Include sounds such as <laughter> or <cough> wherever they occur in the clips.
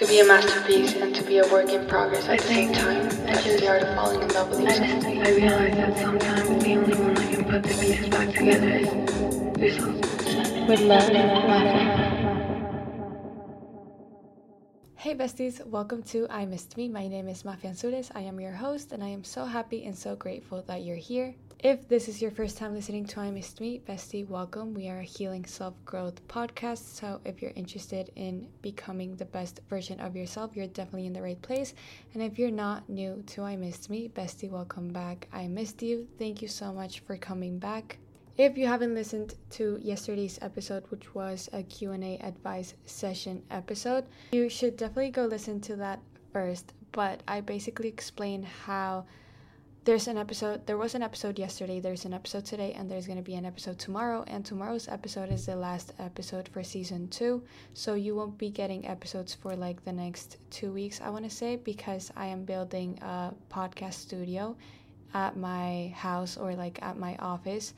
To be a masterpiece and to be a work in progress at the same time. I that's just, the art of falling in love with yourself. I realize that sometimes the only one that can put the pieces back together is yourself. With love, Hey besties, welcome to I Missed Me. My name is Mafe Anzures. I am your host and I am so happy and so grateful that you're here. If this is your first time listening to I Missed Me, bestie, welcome. We are a healing self growth podcast. So if you're interested in becoming the best version of yourself, you're definitely in the right place. And if you're not new to I Missed Me, bestie, welcome back. I missed you. Thank you so much for coming back. If you haven't listened to yesterday's episode, which was a Q&A advice session episode, you should definitely go listen to that first. But I basically explain how there's an episode there was an episode yesterday there's an episode today and there's going to be an episode tomorrow and tomorrow's episode is the last episode for season two so you won't be getting episodes for like the next two weeks i want to say because i am building a podcast studio at my house or like at my office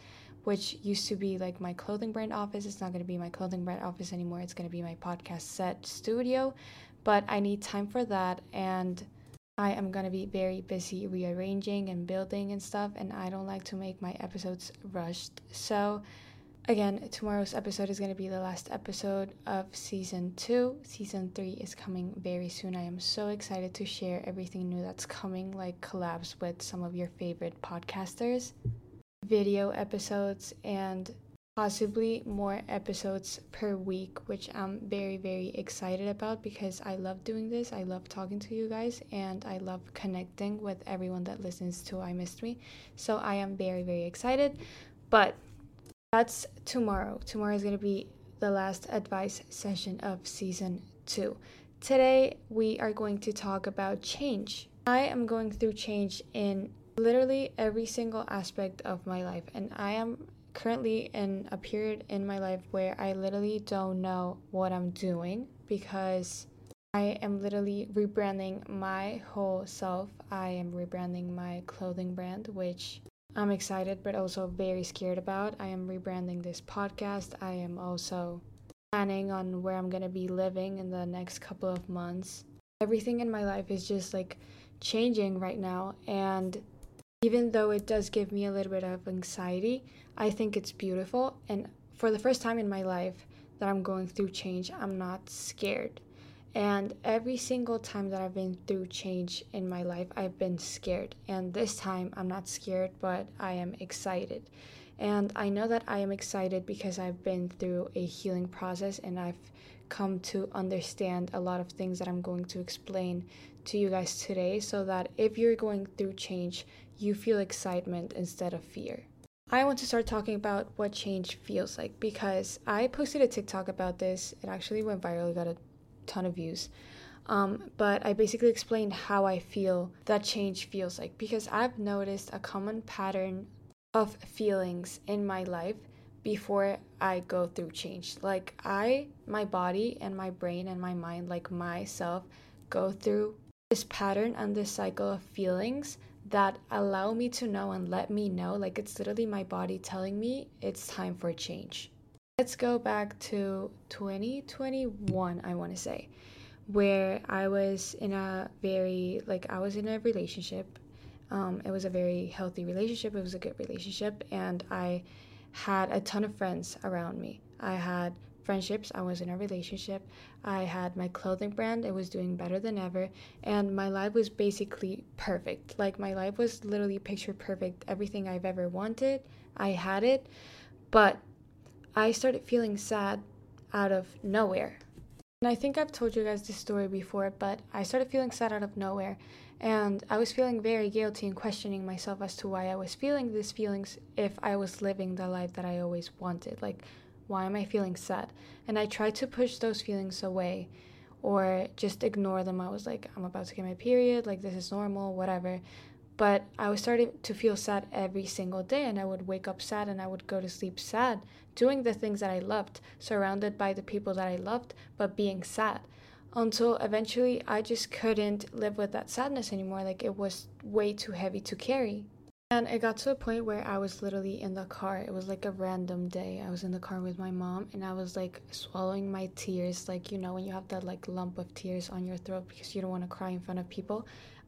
which used to be like my clothing brand office. It's not going to be my clothing brand office anymore. It's going to be my podcast set studio. But I need time for that. And I am going to be very busy rearranging and building and stuff. And I don't like to make my episodes rushed. So, again, tomorrow's episode is going to be the last episode of season two. Season three is coming very soon. I am so excited to share everything new that's coming, like collabs with some of your favorite podcasters video episodes and possibly more episodes per week, which I'm very, very excited about because I love doing this. I love talking to you guys and I love connecting with everyone that listens to I Missed Me. So I am very, very excited. But that's tomorrow. Tomorrow is going to be the last advice session of season two. Today, we are going to talk about change. I am going through change in literally every single aspect of my life. And I am currently in a period in my life where I literally don't know what I'm doing because I am literally rebranding my whole self. I am rebranding my clothing brand, which I'm excited but also very scared about. I am rebranding this podcast. I am also planning on where I'm going to be living in the next couple of months. Everything in my life is just like changing right now and even though it does give me a little bit of anxiety, I think it's beautiful. And for the first time in my life that I'm going through change, I'm not scared. And every single time that I've been through change in my life, I've been scared. And this time, I'm not scared, but I am excited. And I know that I am excited because I've been through a healing process and I've come to understand a lot of things that I'm going to explain to you guys today so that if you're going through change, you feel excitement instead of fear. I want to start talking about what change feels like because I posted a TikTok about this. It actually went viral, got a ton of views. Um, but I basically explained how I feel that change feels like because I've noticed a common pattern of feelings in my life before I go through change. Like, I, my body and my brain and my mind, like myself, go through this pattern and this cycle of feelings that allow me to know and let me know like it's literally my body telling me it's time for change. Let's go back to 2021, I want to say, where I was in a very, like, I was in a relationship. Um, it was a very healthy relationship, it was a good relationship, and I had a ton of friends around me. I had friendships. I was in a relationship. I had my clothing brand. It was doing better than ever. And my life was basically perfect. Like, my life was literally picture perfect. Everything I've ever wanted, I had it. But I started feeling sad out of nowhere. And I think I've told you guys this story before, but I started feeling sad out of nowhere. And I was feeling very guilty and questioning myself as to why I was feeling these feelings if I was living the life that I always wanted. Like, why am I feeling sad? And I tried to push those feelings away or just ignore them. I was like, I'm about to get my period, like this is normal, whatever. But I was starting to feel sad every single day, and I would wake up sad and I would go to sleep sad, doing the things that I loved, surrounded by the people that I loved, but being sad. Until eventually I just couldn't live with that sadness anymore. Like it was way too heavy to carry. And it got to a point where I was literally in the car. It was like a random day. I was in the car with my mom and I was like swallowing my tears. Like, you know, when you have that like lump of tears on your throat because you don't want to cry in front of people.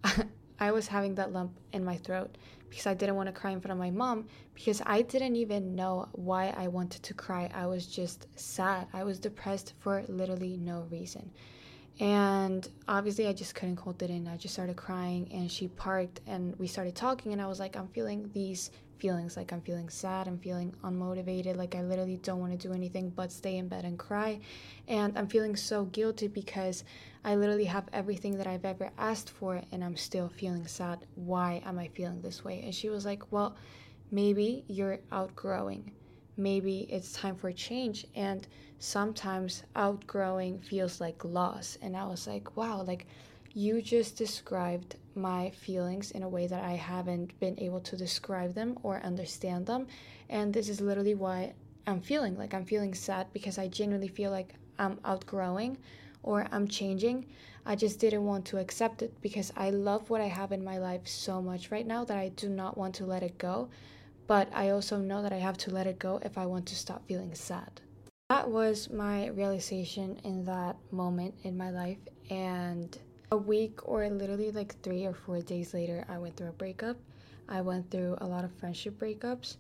<laughs> I was having that lump in my throat because I didn't want to cry in front of my mom because I didn't even know why I wanted to cry. I was just sad. I was depressed for literally no reason. And obviously, I just couldn't hold it in. I just started crying, and she parked, and we started talking. And I was like, I'm feeling these feelings. Like, I'm feeling sad, I'm feeling unmotivated. Like, I literally don't want to do anything but stay in bed and cry. And I'm feeling so guilty because I literally have everything that I've ever asked for, and I'm still feeling sad. Why am I feeling this way? And she was like, Well, maybe you're outgrowing maybe it's time for change. And sometimes outgrowing feels like loss. And i was like wow like you just described my feelings in a way that i haven't been able to describe them or understand them. And this is literally why i'm feeling like i'm feeling sad because i genuinely feel like i'm outgrowing or i'm changing. I just didn't want to accept it because i love what i have in my life so much right now that i do not want to let it go but I also know that I have to let it go if I want to stop feeling sad. That was my realization in that moment in my life, and a week or literally like three or four days later, I went through a breakup. I went through a lot of friendship breakups.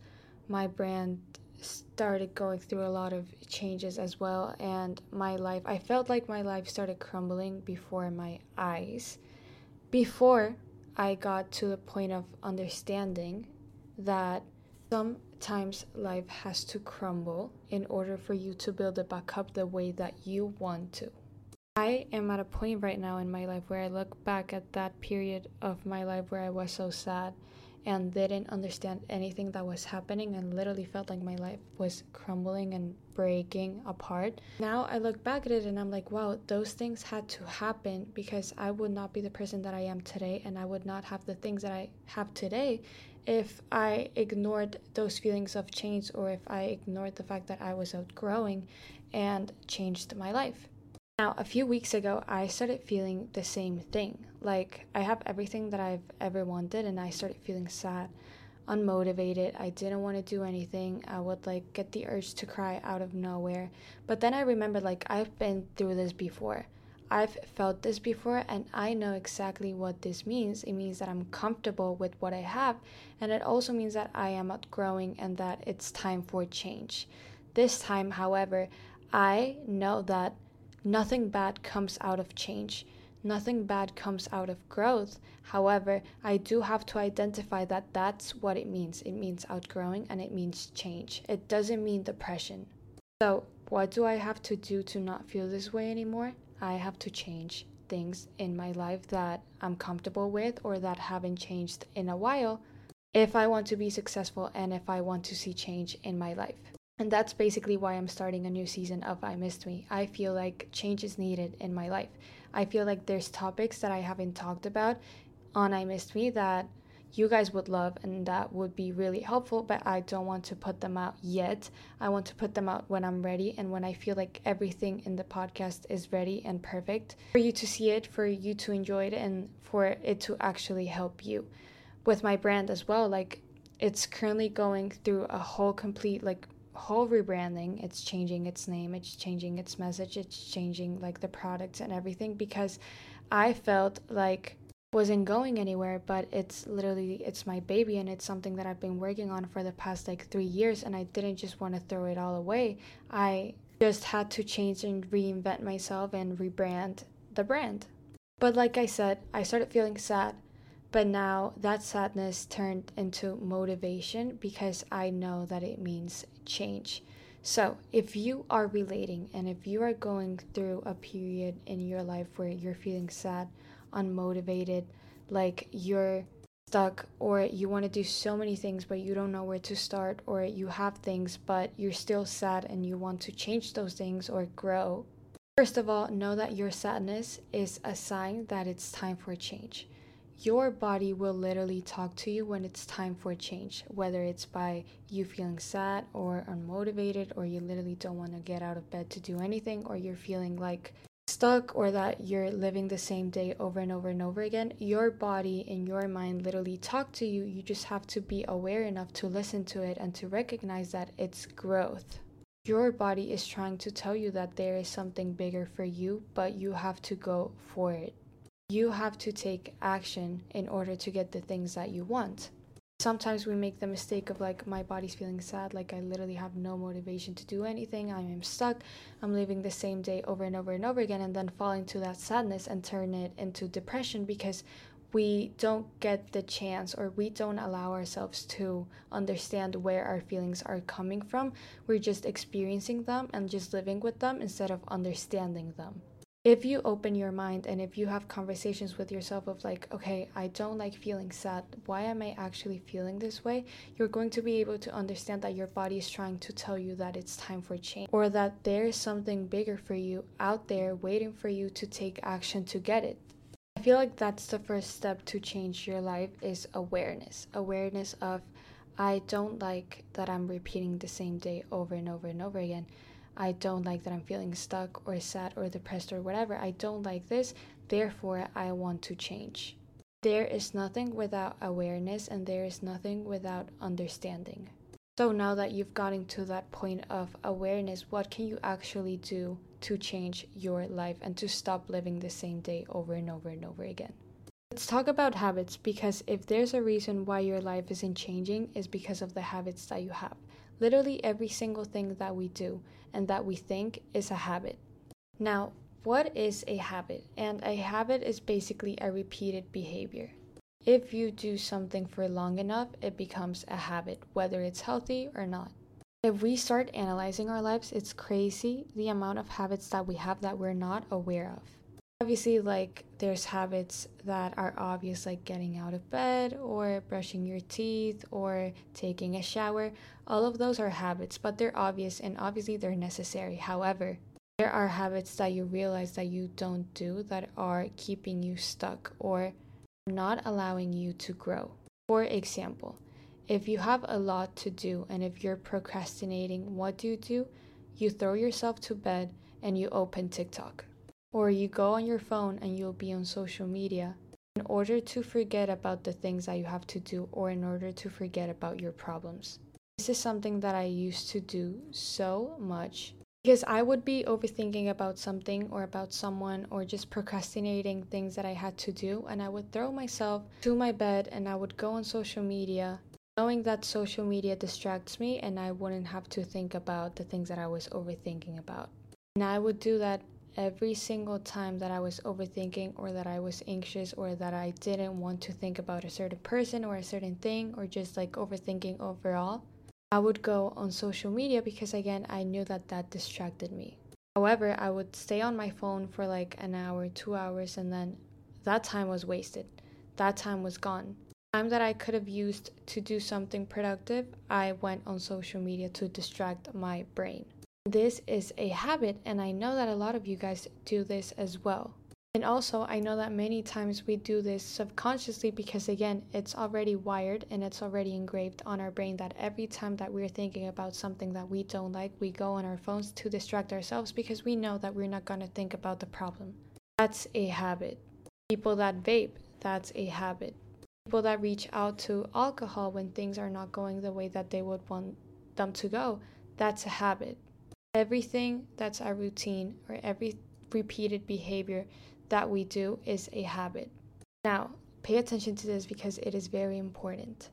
My brand started going through a lot of changes as well, and my life, I felt like my life started crumbling before my eyes. Before I got to the point of understanding that Sometimes life has to crumble in order for you to build it back up the way that you want to. I am at a point right now in my life where I look back at that period of my life where I was so sad and didn't understand anything that was happening and literally felt like my life was crumbling and breaking apart. Now I look back at it and I'm like, wow, those things had to happen because I would not be the person that I am today and I would not have the things that I have today if I ignored those feelings of change or if I ignored the fact that I was outgrowing and changed my life. Now, a few weeks ago, I started feeling the same thing. Like, I have everything that I've ever wanted, and I started feeling sad, unmotivated. I didn't want to do anything. I would like get the urge to cry out of nowhere. But then I remembered, like, I've been through this before. I've felt this before and I know exactly what this means. It means that I'm comfortable with what I have, and it also means that I am outgrowing and that it's time for change. This time, however, I know that nothing bad comes out of change. Nothing bad comes out of growth. However, I do have to identify that that's what it means. It means outgrowing and it means change. It doesn't mean depression. So, what do I have to do to not feel this way anymore? I have to change things in my life that I'm comfortable with or that haven't changed in a while if I want to be successful and if I want to see change in my life. And that's basically why I'm starting a new season of I Missed Me. I feel like change is needed in my life. I feel like there's topics that I haven't talked about on I Missed Me that you guys would love and that would be really helpful, but I don't want to put them out yet. I want to put them out when I'm ready and when I feel like everything in the podcast is ready and perfect for you to see it, for you to enjoy it, and for it to actually help you. With my brand as well, like it's currently going through a whole complete, like, whole rebranding. It's changing its name, it's changing its message, it's changing like the products and everything because I felt like wasn't going anywhere but it's literally it's my baby and it's something that i've been working on for the past like three years and i didn't just want to throw it all away. I just had to change and reinvent myself and rebrand the brand. But like i said i started feeling sad but now that sadness turned into motivation because i know that it means change. So, if you are relating and if you are going through a period in your life where you're feeling sad, unmotivated, like you're stuck or you want to do so many things but you don't know where to start or you have things but you're still sad and you want to change those things or grow First of all, know that your sadness is a sign that it's time for change. Your body will literally talk to you when it's time for change, whether it's by you feeling sad or unmotivated, or you literally don't want to get out of bed to do anything, or you're feeling like stuck or that you're living the same day over and over and over again, your body and your mind literally talk to you. You just have to be aware enough to listen to it and to recognize that it's growth. Your body is trying to tell you that there is something bigger for you, but you have to go for it. You have to take action in order to get the things that you want. Sometimes we make the mistake of like, my body's feeling sad, like I literally have no motivation to do anything, I am stuck, I'm living the same day over and over and over again, and then fall into that sadness and turn it into depression because we don't get the chance or we don't allow ourselves to understand where our feelings are coming from. We're just experiencing them and just living with them instead of understanding them. If you open your mind and if you have conversations with yourself of like, okay, I don't like feeling sad, why am I actually feeling this way? You're going to be able to understand that your body is trying to tell you that it's time for change or that there is something bigger for you out there waiting for you to take action to get it I feel like that's the first step to change your life is awareness. Awareness of I don't like that I'm repeating the same day over and over and over again. I don't like that I'm feeling stuck or sad or depressed or whatever. I don't like this. Therefore, I want to change. There is nothing without awareness and there is nothing without understanding. So now that you've gotten to that point of awareness, what can you actually do to change your life and to stop living the same day over and over and over again? Let's talk about habits because if there's a reason why your life isn't changing is because of the habits that you have. Literally every single thing that we do and that we think is a habit. Now, what is a habit? And a habit is basically a repeated behavior. If you do something for long enough, it becomes a habit, whether it's healthy or not. If we start analyzing our lives, it's crazy the amount of habits that we have that we're not aware of. Obviously, like there's habits that are obvious, like getting out of bed or brushing your teeth or taking a shower. All of those are habits, but they're obvious and obviously they're necessary. However, there are habits that you realize that you don't do that are keeping you stuck or not allowing you to grow. For example, if you have a lot to do and if you're procrastinating, what do you do? You throw yourself to bed and you open TikTok. Or you go on your phone and you'll be on social media in order to forget about the things that you have to do or in order to forget about your problems. This is something that I used to do so much because I would be overthinking about something or about someone or just procrastinating things that I had to do, and I would throw myself to my bed and I would go on social media, knowing that social media distracts me and I wouldn't have to think about the things that I was overthinking about. And I would do that every single time that I was overthinking or that I was anxious or that I didn't want to think about a certain person or a certain thing or just like overthinking overall. I would go on social media because again, I knew that that distracted me. However, I would stay on my phone for like an hour, two hours, and then that time was wasted. That time was gone. Time that I could have used to do something productive, I went on social media to distract my brain. This is a habit, and I know that a lot of you guys do this as well. And also, I know that many times we do this subconsciously because, again, it's already wired and it's already engraved on our brain that every time that we're thinking about something that we don't like, we go on our phones to distract ourselves because we know that we're not going to think about the problem. That's a habit. People that vape, that's a habit. People that reach out to alcohol when things are not going the way that they would want them to go, that's a habit. Everything that's our routine or every repeated behavior that we do is a habit. Now, pay attention to this because it is very important.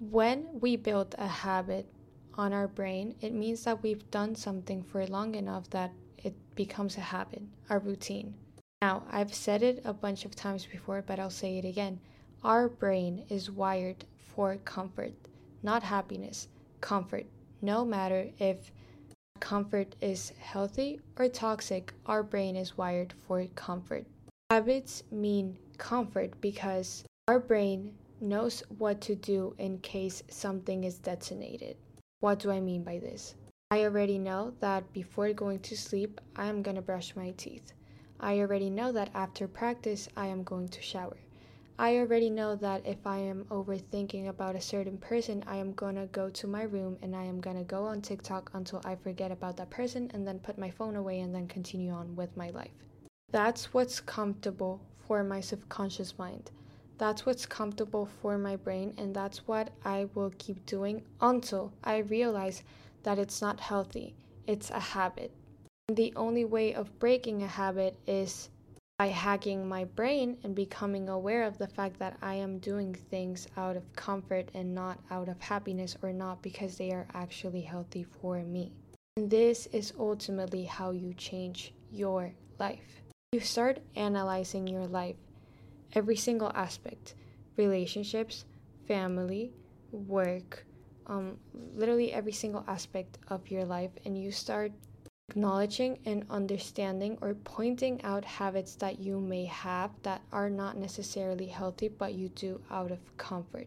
When we build a habit on our brain, it means that we've done something for long enough that it becomes a habit, a routine. Now, I've said it a bunch of times before, but I'll say it again. Our brain is wired for comfort, not happiness, comfort. No matter if comfort is healthy or toxic, our brain is wired for comfort. Habits mean comfort because our brain knows what to do in case something is detonated. What do I mean by this? I already know that before going to sleep, I am going to brush my teeth. I already know that after practice, I am going to shower. I already know that if I am overthinking about a certain person, I am gonna go to my room and I am gonna go on TikTok until I forget about that person and then put my phone away and then continue on with my life. That's what's comfortable for my subconscious mind. That's what's comfortable for my brain, and that's what I will keep doing until I realize that it's not healthy. It's a habit. And the only way of breaking a habit is by hacking my brain and becoming aware of the fact that I am doing things out of comfort and not out of happiness or not because they are actually healthy for me. And this is ultimately how you change your life. You start analyzing your life, every single aspect relationships, family, work, um, literally every single aspect of your life, and you start acknowledging and understanding or pointing out habits that you may have that are not necessarily healthy but you do out of comfort.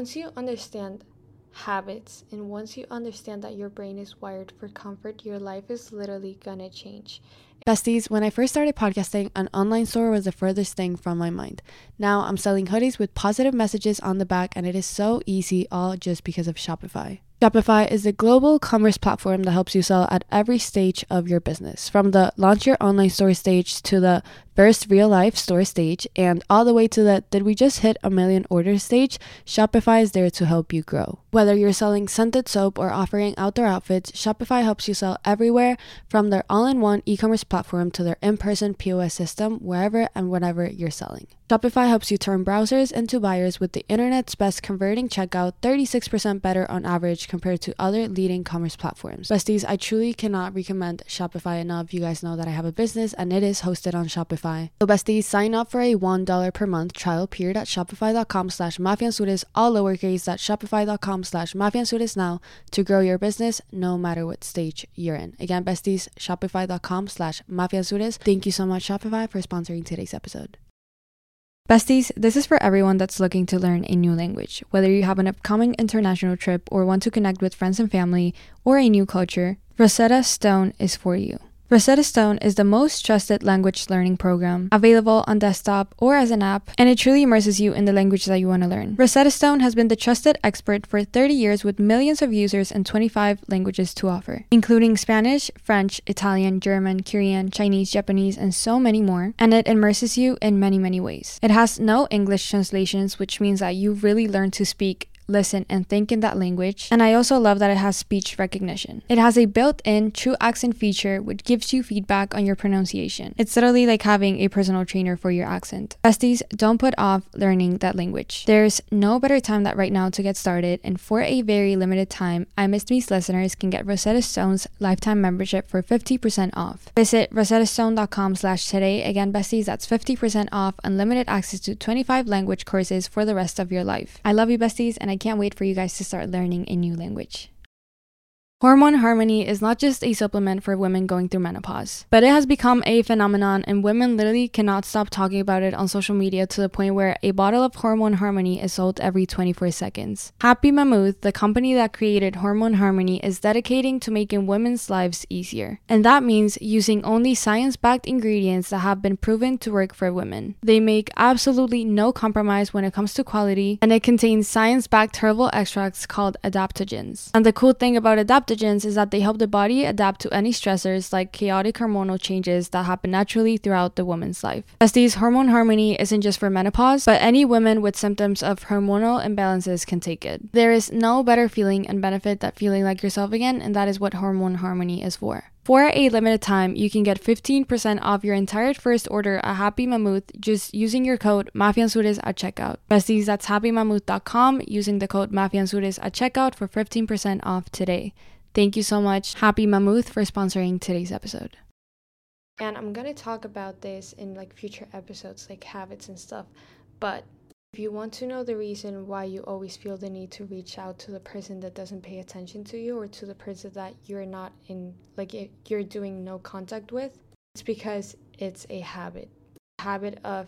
Once you understand habits and once you understand that your brain is wired for comfort, your life is literally gonna change. Besties, when I first started podcasting, an online store was the furthest thing from my mind. Now I'm selling hoodies with positive messages on the back, and it is so easy, all just because of Shopify. Shopify is a global commerce platform that helps you sell at every stage of your business, from the launch your online store stage to the first real life store stage, and all the way to the did we just hit a million order stage. Shopify is there to help you grow. Whether you're selling scented soap or offering outdoor outfits, Shopify helps you sell everywhere from their all in one e commerce platform to their in person POS system, wherever and whenever you're selling. Shopify helps you turn browsers into buyers with the internet's best converting checkout, 36% better on average compared to other leading commerce platforms. Besties, I truly cannot recommend Shopify enough. You guys know that I have a business and it is hosted on Shopify. So besties, sign up for a $1 per month trial period at shopify.com slash mafeanzures, all lowercase at shopify.com slash mafeanzures now to grow your business no matter what stage you're in. Again, besties, shopify.com slash mafeanzures. Thank you so much, Shopify, for sponsoring today's episode. Besties, this is for everyone that's looking to learn a new language. Whether you have an upcoming international trip or want to connect with friends and family or a new culture, Rosetta Stone is for you. Rosetta Stone is the most trusted language learning program available on desktop or as an app, and it truly immerses you in the language that you want to learn. Rosetta Stone has been the trusted expert for 30 years with millions of users and 25 languages to offer, including Spanish, French, Italian, German, Korean, Chinese, Japanese, and so many more, and it immerses you in many, many ways. It has no English translations, which means that you really learn to speak listen, and think in that language. And I also love that it has speech recognition. It has a built in true accent feature which gives you feedback on your pronunciation. It's literally like having a personal trainer for your accent. Besties, don't put off learning that language. There's no better time than right now to get started, and for a very limited time, I Missed Me's listeners can get Rosetta Stone's lifetime membership for 50% off. Visit rosettastone.com slash today. Again, besties, that's 50% off, unlimited access to 25 language courses for the rest of your life. I love you, besties, and I can't wait for you guys to start learning a new language. Hormone Harmony is not just a supplement for women going through menopause, but it has become a phenomenon and women literally cannot stop talking about it on social media to the point where a bottle of Hormone Harmony is sold every 24 seconds. Happy Mammoth, the company that created Hormone Harmony, is dedicating to making women's lives easier. And that means using only science backed ingredients that have been proven to work for women. They make absolutely no compromise when it comes to quality, and it contains science backed herbal extracts called adaptogens. And the cool thing about adaptogens is that they help the body adapt to any stressors like chaotic hormonal changes that happen naturally throughout the woman's life. Besties, hormone harmony isn't just for menopause, but any women with symptoms of hormonal imbalances can take it. There is no better feeling and benefit than feeling like yourself again, and that is what hormone harmony is for. For a limited time, you can get 15% off your entire first order at Happy Mammoth just using your code MAFEANZURES at checkout. Besties, that's happymammoth.com using the code MAFEANZURES at checkout for 15% off today. Thank you so much, Happy Mammoth, for sponsoring today's episode. And I'm gonna talk about this in like future episodes, like habits and stuff. But if you want to know the reason why you always feel the need to reach out to the person that doesn't pay attention to you or to the person that you're not in, like you're doing no contact with, it's because it's a habit. habit of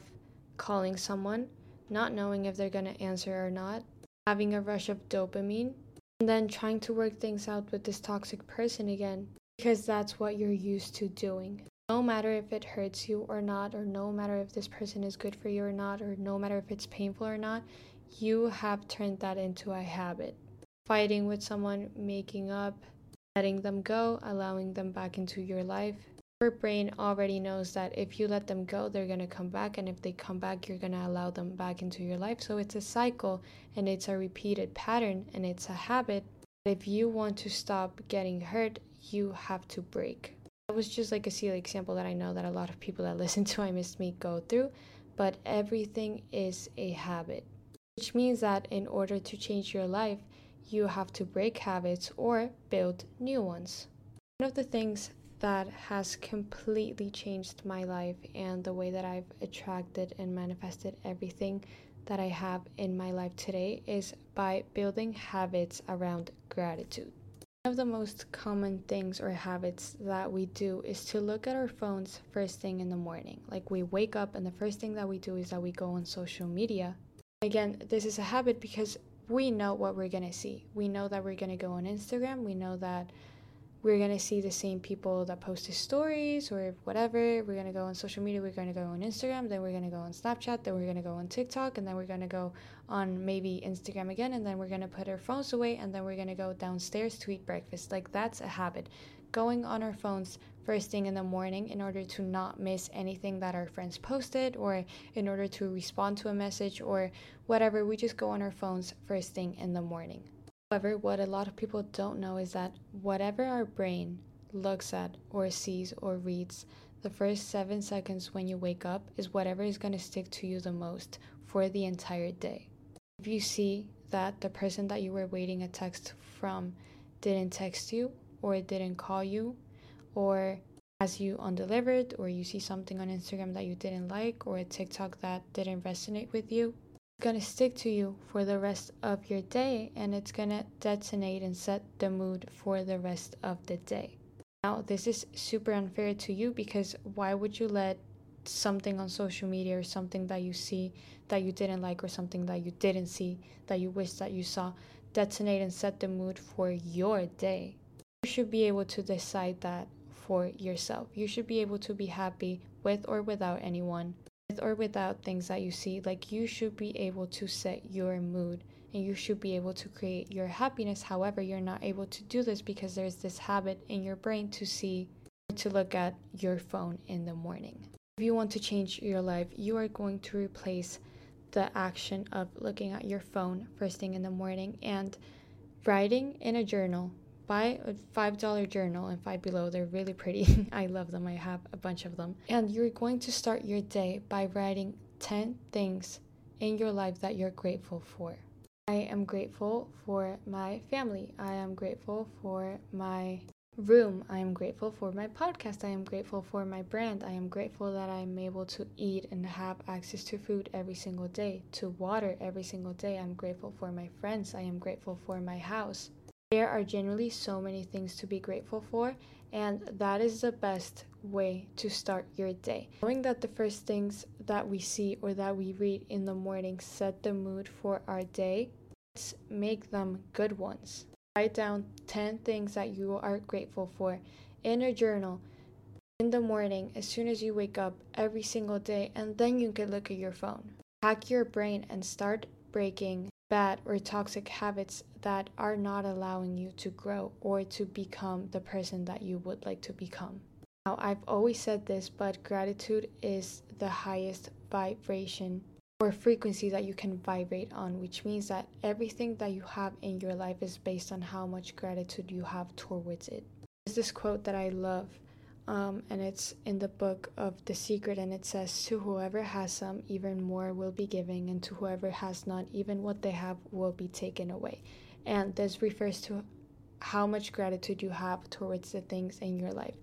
calling someone, not knowing if they're gonna answer or not, having a rush of dopamine, and then trying to work things out with this toxic person again because that's what you're used to doing. No matter if it hurts you or not, or no matter if this person is good for you or not, or no matter if it's painful or not, you have turned that into a habit. Fighting with someone, making up, letting them go, allowing them back into your life. Your brain already knows that if you let them go, they're going to come back. And if they come back, you're going to allow them back into your life. So it's a cycle and it's a repeated pattern and it's a habit. If you want to stop getting hurt, you have to break. That was just like a silly example that I know that a lot of people that <laughs> listen to I Missed Me go through, but everything is a habit, which means that in order to change your life, you have to break habits or build new ones. One of the things that has completely changed my life and the way that I've attracted and manifested everything that I have in my life today is by building habits around gratitude. One of the most common things or habits that we do is to look at our phones first thing in the morning. Like we wake up, and the first thing that we do is that we go on social media. Again, this is a habit because we know what we're gonna see. We know that we're gonna go on Instagram. We know that we're gonna see the same people that post posted stories or whatever. We're gonna go on social media, we're gonna go on Instagram, then we're gonna go on Snapchat, then we're gonna go on TikTok, and then we're gonna go on maybe Instagram again, and then we're gonna put our phones away, and then we're gonna go downstairs to eat breakfast. Like that's a habit. Going on our phones first thing in the morning in order to not miss anything that our friends posted or in order to respond to a message or whatever. We just go on our phones first thing in the morning. However, what a lot of people don't know is that whatever our brain looks at or sees or reads, the first seven seconds when you wake up is whatever is going to stick to you the most for the entire day. If you see that the person that you were waiting a text from didn't text you or didn't call you or has you undelivered or you see something on Instagram that you didn't like or a TikTok that didn't resonate with you, going to stick to you for the rest of your day and it's going to detonate and set the mood for the rest of the day. Now, this is super unfair to you because why would you let something on social media or something that you see that you didn't like or something that you didn't see that you wish that you saw detonate and set the mood for your day? You should be able to decide that for yourself. You should be able to be happy with or without anyone with or without things that you see, like you should be able to set your mood and you should be able to create your happiness. However, you're not able to do this because there's this habit in your brain to see to look at your phone in the morning. If you want to change your life, you are going to replace the action of looking at your phone first thing in the morning and writing in a journal buy a $5 journal and Five Below. They're really pretty. <laughs> I love them. I have a bunch of them. And you're going to start your day by writing 10 things in your life that you're grateful for. I am grateful for my family. I am grateful for my room. I am grateful for my podcast. I am grateful for my brand. I am grateful that I'm able to eat and have access to food every single day, to water every single day. I'm grateful for my friends. I am grateful for my house. There are generally so many things to be grateful for, and that is the best way to start your day. Knowing that the first things that we see or that we read in the morning set the mood for our day, let's make them good ones. Write down 10 things that you are grateful for in a journal in the morning as soon as you wake up every single day, and then you can look at your phone. Hack your brain and start breaking bad or toxic habits that are not allowing you to grow or to become the person that you would like to become. Now, I've always said this, but gratitude is the highest vibration or frequency that you can vibrate on, which means that everything that you have in your life is based on how much gratitude you have towards it. There's this quote that I love um, and it's in the book of The Secret, and it says, To whoever has some, even more will be given, and to whoever has not, even what they have will be taken away. And this refers to how much gratitude you have towards the things in your life.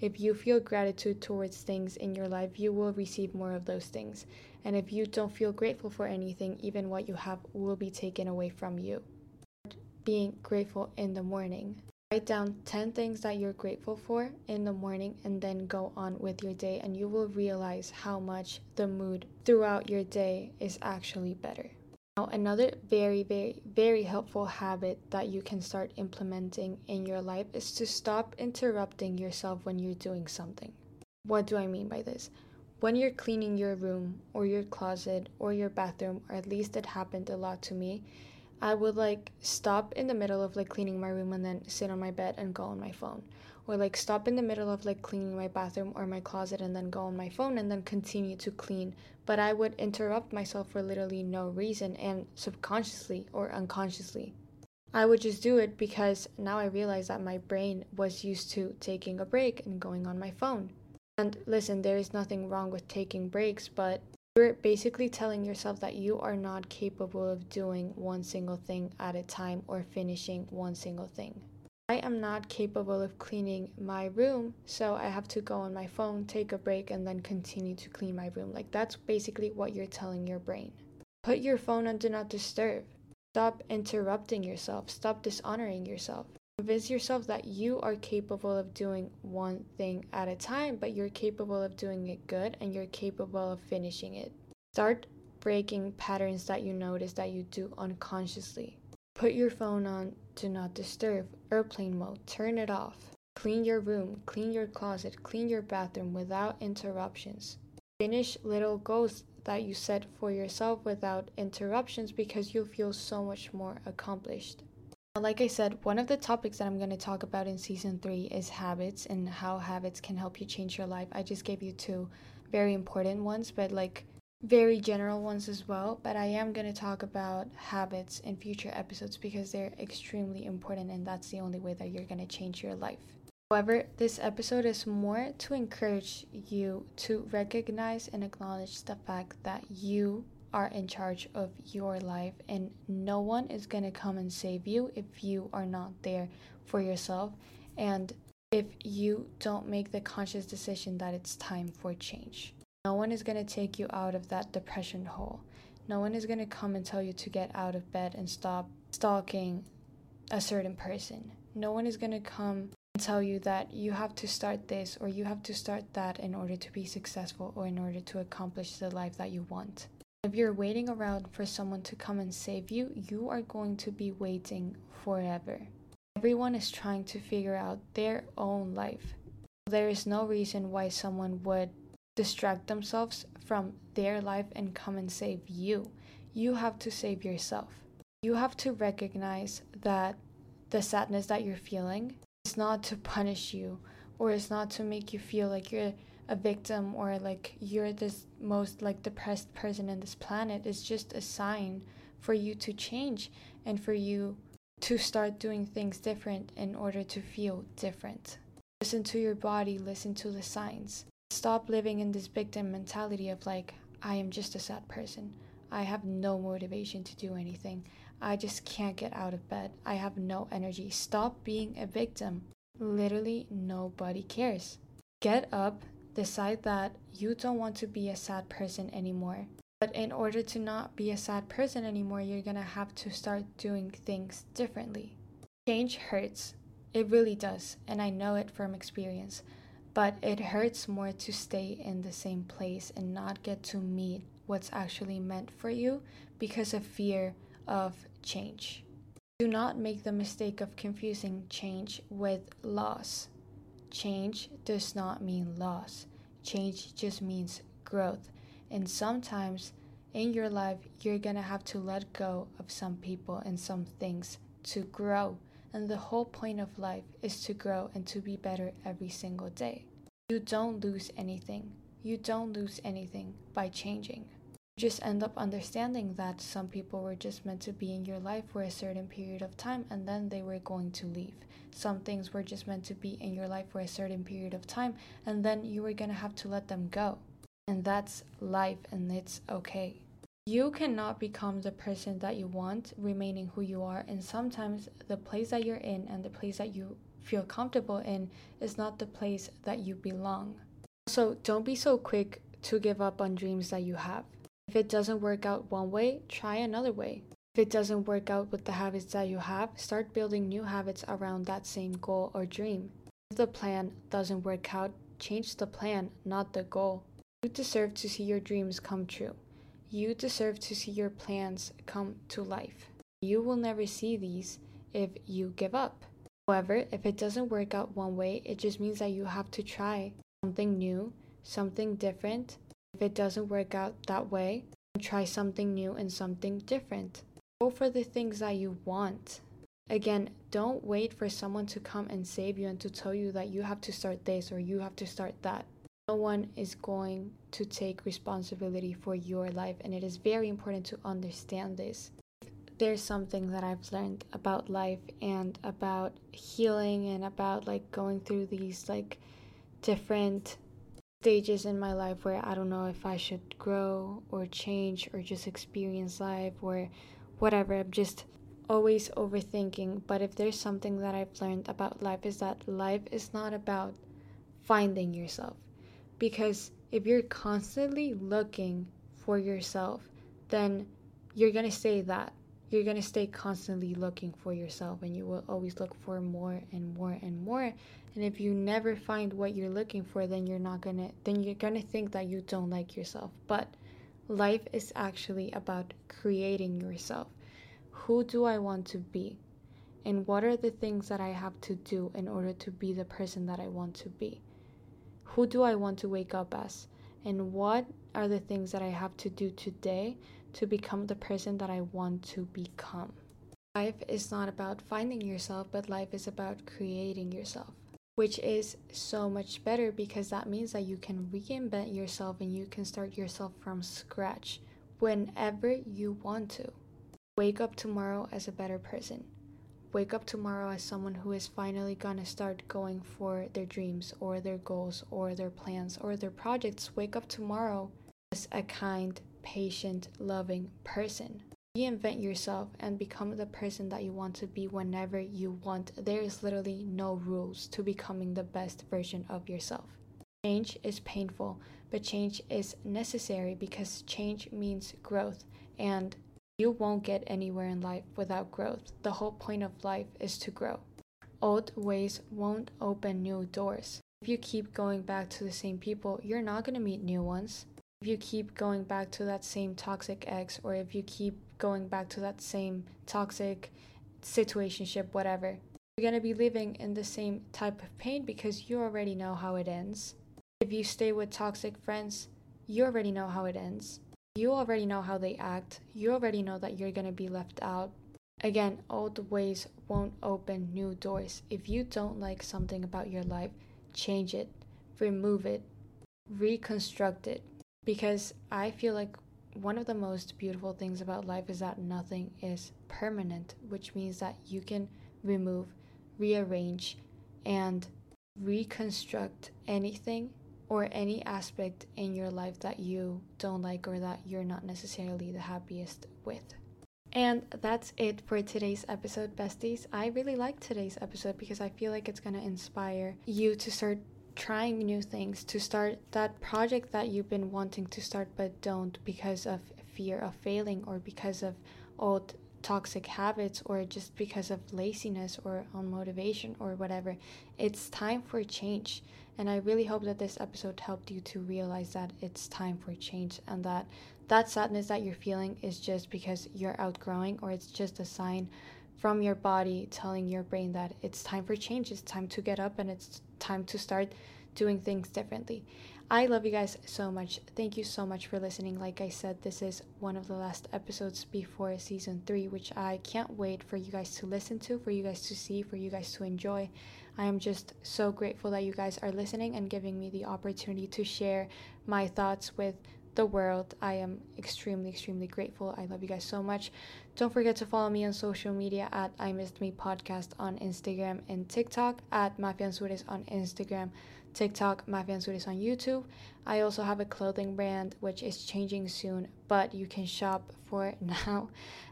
If you feel gratitude towards things in your life, you will receive more of those things. And if you don't feel grateful for anything, even what you have will be taken away from you. Being grateful in the morning. Write down 10 things that you're grateful for in the morning and then go on with your day, and you will realize how much the mood throughout your day is actually better. Now, another very, very, very helpful habit that you can start implementing in your life is to stop interrupting yourself when you're doing something. What do I mean by this? When you're cleaning your room or your closet or your bathroom, or at least it happened a lot to me, I would like stop in the middle of like cleaning my room and then sit on my bed and go on my phone. Or like stop in the middle of like cleaning my bathroom or my closet and then go on my phone and then continue to clean. But I would interrupt myself for literally no reason and subconsciously or unconsciously. I would just do it because now I realize that my brain was used to taking a break and going on my phone. And listen, there is nothing wrong with taking breaks, but you're basically telling yourself that you are not capable of doing one single thing at a time or finishing one single thing. I am not capable of cleaning my room, so I have to go on my phone, take a break, and then continue to clean my room. Like, that's basically what you're telling your brain. Put your phone on Do Not Disturb. Stop interrupting yourself. Stop dishonoring yourself. Convince yourself that you are capable of doing one thing at a time, but you're capable of doing it good and you're capable of finishing it. Start breaking patterns that you notice that you do unconsciously. Put your phone on Do Not Disturb, airplane mode, turn it off. Clean your room, clean your closet, clean your bathroom without interruptions. Finish little goals that you set for yourself without interruptions because you'll feel so much more accomplished. Like I said, one of the topics that I'm going to talk about in season three is habits and how habits can help you change your life. I just gave you two very important ones, but like very general ones as well, but I am going to talk about habits in future episodes because they're extremely important and that's the only way that you're going to change your life. However, this episode is more to encourage you to recognize and acknowledge the fact that you are in charge of your life and no one is going to come and save you if you are not there for yourself and if you don't make the conscious decision that it's time for change. No one is going to take you out of that depression hole. No one is going to come and tell you to get out of bed and stop stalking a certain person. No one is going to come and tell you that you have to start this or you have to start that in order to be successful or in order to accomplish the life that you want. If you're waiting around for someone to come and save you, you are going to be waiting forever. Everyone is trying to figure out their own life. There is no reason why someone would distract themselves from their life and come and save you. You have to save yourself. You have to recognize that the sadness that you're feeling is not to punish you or is not to make you feel like you're a victim or like you're this most like depressed person in this planet. is just a sign for you to change and for you to start doing things different in order to feel different. Listen to your body, listen to the signs. Stop living in this victim mentality of like, I am just a sad person. I have no motivation to do anything. I just can't get out of bed. I have no energy. Stop being a victim. Literally, nobody cares. Get up, decide that you don't want to be a sad person anymore. But in order to not be a sad person anymore, you're gonna have to start doing things differently. Change hurts. It really does, and I know it from experience but it hurts more to stay in the same place and not get to meet what's actually meant for you because of fear of change. Do not make the mistake of confusing change with loss. Change does not mean loss, change just means growth. And sometimes in your life, you're gonna have to let go of some people and some things to grow and the whole point of life is to grow and to be better every single day. You don't lose anything. You don't lose anything by changing. Just end up understanding that some people were just meant to be in your life for a certain period of time and then they were going to leave. Some things were just meant to be in your life for a certain period of time and then you were going to have to let them go. And that's life and it's okay. You cannot become the person that you want remaining who you are, and sometimes the place that you're in and the place that you feel comfortable in is not the place that you belong. So don't be so quick to give up on dreams that you have. If it doesn't work out one way, try another way. If it doesn't work out with the habits that you have, start building new habits around that same goal or dream. If the plan doesn't work out, change the plan, not the goal. You deserve to see your dreams come true. You deserve to see your plans come to life. You will never see these if you give up. However, if it doesn't work out one way, it just means that you have to try something new, something different. If it doesn't work out that way, try something new and something different. Go for the things that you want. Again, don't wait for someone to come and save you and to tell you that you have to start this or you have to start that. No one is going to take responsibility for your life, and it is very important to understand this. There's something that I've learned about life and about healing and about like going through these like different stages in my life where I don't know if I should grow or change or just experience life or whatever. I'm just always overthinking, but if there's something that I've learned about life is that life is not about finding yourself. Because if you're constantly looking for yourself, then you're going to stay that. You're going to stay constantly looking for yourself and you will always look for more and more and more. And if you never find what you're looking for, then you're not going to then you're going to think that you don't like yourself. But life is actually about creating yourself who do I want to be? And what are the things that I have to do in order to be the person that I want to be? Who do I want to wake up as? And what are the things that I have to do today to become the person that I want to become? Life is not about finding yourself, but life is about creating yourself, which is so much better because that means that you can reinvent yourself and you can start yourself from scratch whenever you want to. Wake up tomorrow as a better person. Wake up tomorrow as someone who is finally gonna start going for their dreams or their goals or their plans or their projects. Wake up tomorrow as a kind, patient, loving person. Reinvent yourself and become the person that you want to be whenever you want. There is literally no rules to becoming the best version of yourself. Change is painful, but change is necessary because change means growth and you won't get anywhere in life without growth. The whole point of life is to grow. Old ways won't open new doors. If you keep going back to the same people, you're not going to meet new ones. If you keep going back to that same toxic ex, or if you keep going back to that same toxic situationship, whatever, you're going to be living in the same type of pain because you already know how it ends. If you stay with toxic friends, you already know how it ends. You already know how they act. You already know that you're going to be left out. Again, old ways won't open new doors. If you don't like something about your life, change it, remove it, reconstruct it. Because I feel like one of the most beautiful things about life is that nothing is permanent, which means that you can remove, rearrange, and reconstruct anything or any aspect in your life that you don't like or that you're not necessarily the happiest with. And that's it for today's episode, besties. I really like today's episode because I feel like it's going to inspire you to start trying new things, to start that project that you've been wanting to start but don't because of fear of failing or because of old toxic habits or just because of laziness or unmotivation or whatever. It's time for change. And I really hope that this episode helped you to realize that it's time for change and that that sadness that you're feeling is just because you're outgrowing or it's just a sign from your body telling your brain that it's time for change, it's time to get up and it's time to start doing things differently. I love you guys so much. Thank you so much for listening. Like I said, this is one of the last episodes before season three, which I can't wait for you guys to listen to, for you guys to see, for you guys to enjoy. I am just so grateful that you guys are listening and giving me the opportunity to share my thoughts with the world. I am extremely, extremely grateful. I love you guys so much. Don't forget to follow me on social media at I Missed Me Podcast on Instagram and TikTok, at mafeanzures on Instagram. TikTok, Mafe Anzures on YouTube. I also have a clothing brand which is changing soon, but you can shop for <laughs> now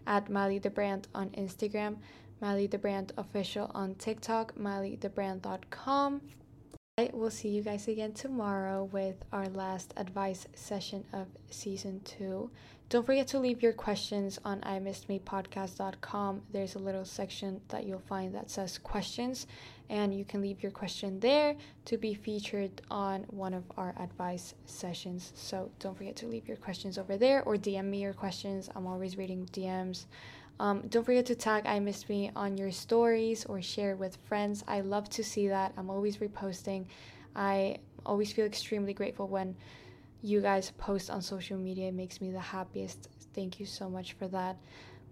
at Mali the Brand on Instagram, Mali the Brand Official on TikTok, MaliTheBrand.com. I will see you guys again tomorrow with our last advice session of season two. Don't forget to leave your questions on I missed me There's a little section that you'll find that says questions, and you can leave your question there to be featured on one of our advice sessions. So don't forget to leave your questions over there or DM me your questions. I'm always reading DMs. Um, don't forget to tag I missed me on your stories or share with friends. I love to see that. I'm always reposting. I always feel extremely grateful when you guys post on social media. It makes me the happiest. Thank you so much for that.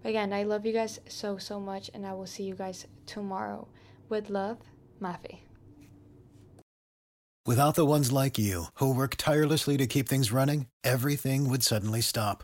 Again, I love you guys so, so much, and I will see you guys tomorrow. With love, Mafe. Without the ones like you, who work tirelessly to keep things running, everything would suddenly stop.